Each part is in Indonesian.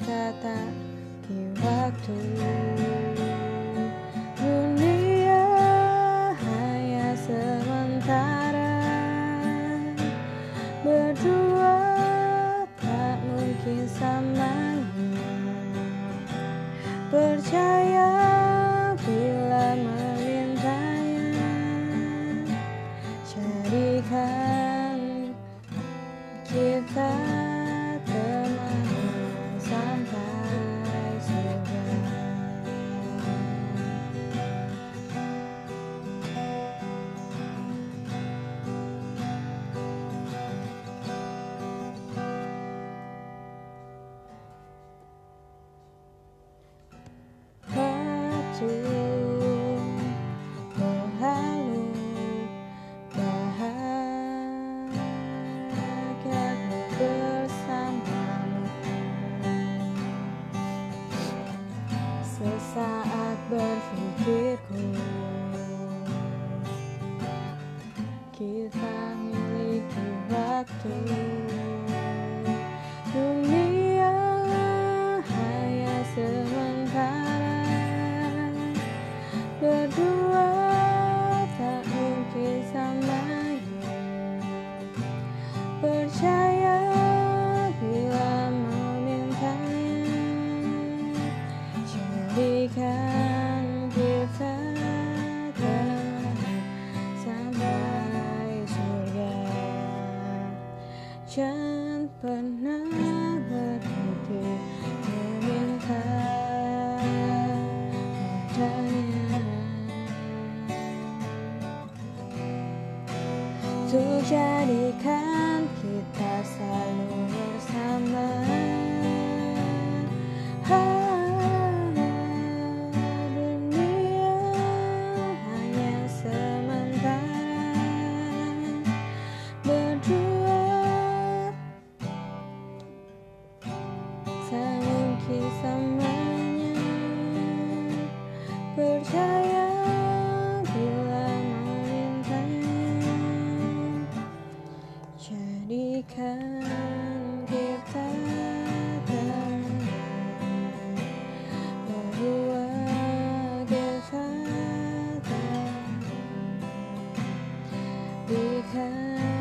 Tak di waktu. Dunia hanya sementara. Berdua tak mungkin samanya Percaya bila memintanya Jadikan kita waktu Jangan pernah berhenti meminta padanya. Untuk jadikan kita selalu bersama Jadikan kita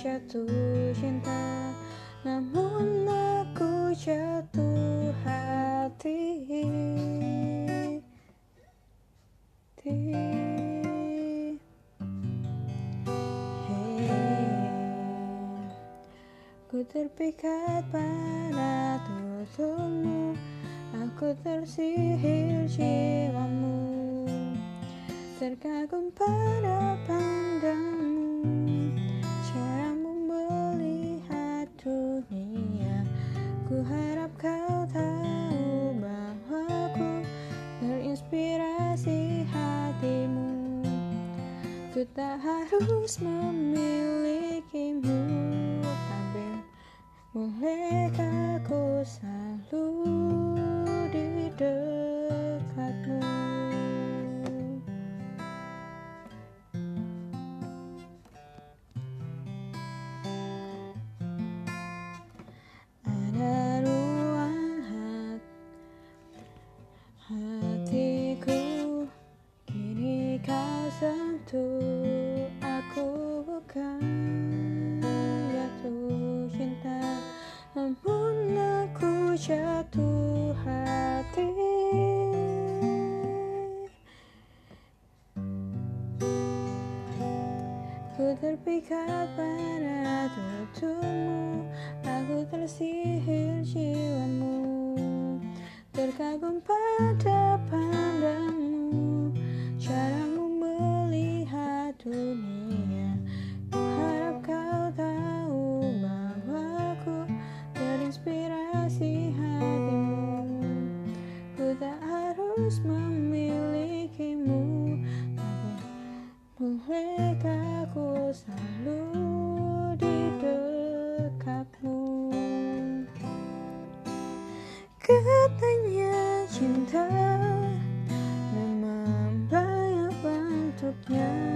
jatuh cinta Namun aku jatuh hati Hati. Ku terpikat pada tutupmu Aku tersihir jiwamu Terkagum pada pandangmu tak harus memilikimu tapi bolehkah kau selalu di dekatmu. Ada ruang hat hatiku kini kau sentuh. Aku terpikat pada tutumu Aku tersihir jiwamu. Terkagum pada pandangmu. Yeah.